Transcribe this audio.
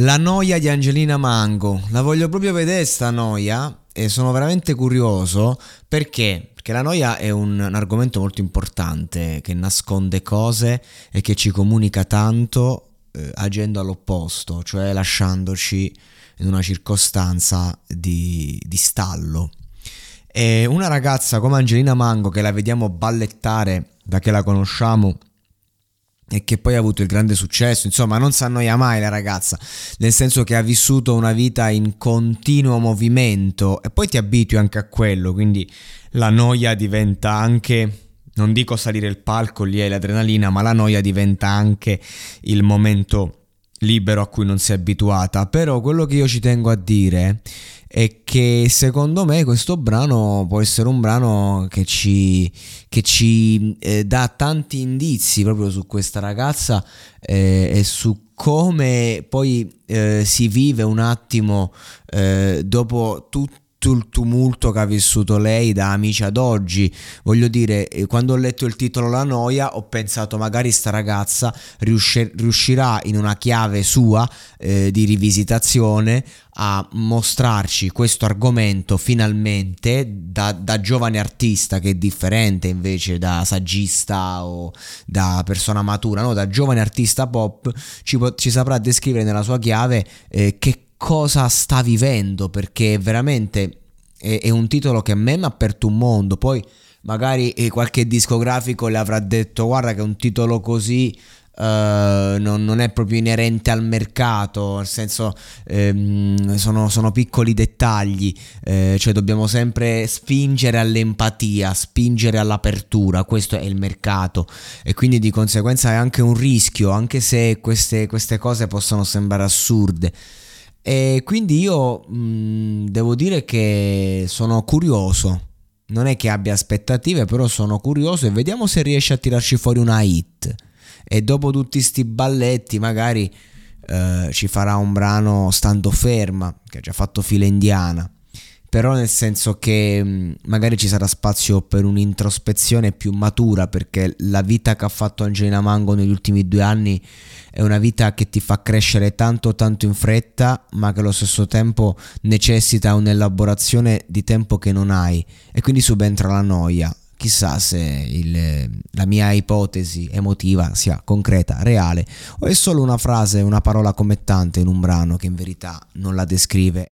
La noia di Angelina Mango. La voglio proprio vedere sta noia e sono veramente curioso perché perché la noia è un, un argomento molto importante che nasconde cose e che ci comunica tanto eh, agendo all'opposto, cioè lasciandoci in una circostanza di, di stallo. E una ragazza come Angelina Mango, che la vediamo ballettare da che la conosciamo e che poi ha avuto il grande successo, insomma non si annoia mai la ragazza, nel senso che ha vissuto una vita in continuo movimento e poi ti abitui anche a quello, quindi la noia diventa anche non dico salire il palco, lì è l'adrenalina, ma la noia diventa anche il momento libero a cui non si è abituata. Però quello che io ci tengo a dire è che secondo me questo brano può essere un brano che ci, che ci eh, dà tanti indizi proprio su questa ragazza eh, e su come poi eh, si vive un attimo eh, dopo tutto il tumulto che ha vissuto lei da amici ad oggi. Voglio dire, eh, quando ho letto il titolo La noia, ho pensato magari sta ragazza riuscir- riuscirà in una chiave sua eh, di rivisitazione a mostrarci questo argomento finalmente da, da, giovane artista che è differente invece da saggista o da persona matura, no? da giovane artista pop ci, ci saprà descrivere nella sua chiave eh, che cosa sta vivendo perché veramente è, è un titolo che a me mi ha aperto un mondo poi magari eh, qualche discografico le avrà detto guarda che un titolo così Uh, non, non, è proprio inerente al mercato, nel senso um, sono, sono, piccoli dettagli, uh, cioè dobbiamo sempre spingere all'empatia, spingere all'apertura, questo è il mercato e quindi di conseguenza è anche un rischio, anche se queste, queste cose possono sembrare assurde. E quindi io mh, devo dire che sono curioso. Non è che abbia aspettative, però sono curioso e vediamo se riesce a tirarci fuori una hit. E dopo tutti sti balletti, magari eh, ci farà un brano stando ferma, che ha già fatto fila indiana però nel senso che mm, magari ci sarà spazio per un'introspezione più matura perché la vita che ha fatto Angelina Mango negli ultimi due anni è una vita che ti fa crescere tanto tanto in fretta ma che allo stesso tempo necessita un'elaborazione di tempo che non hai. E quindi subentra la noia. Chissà se il, la mia ipotesi emotiva sia concreta, reale o è solo una frase, una parola come tante in un brano che in verità non la descrive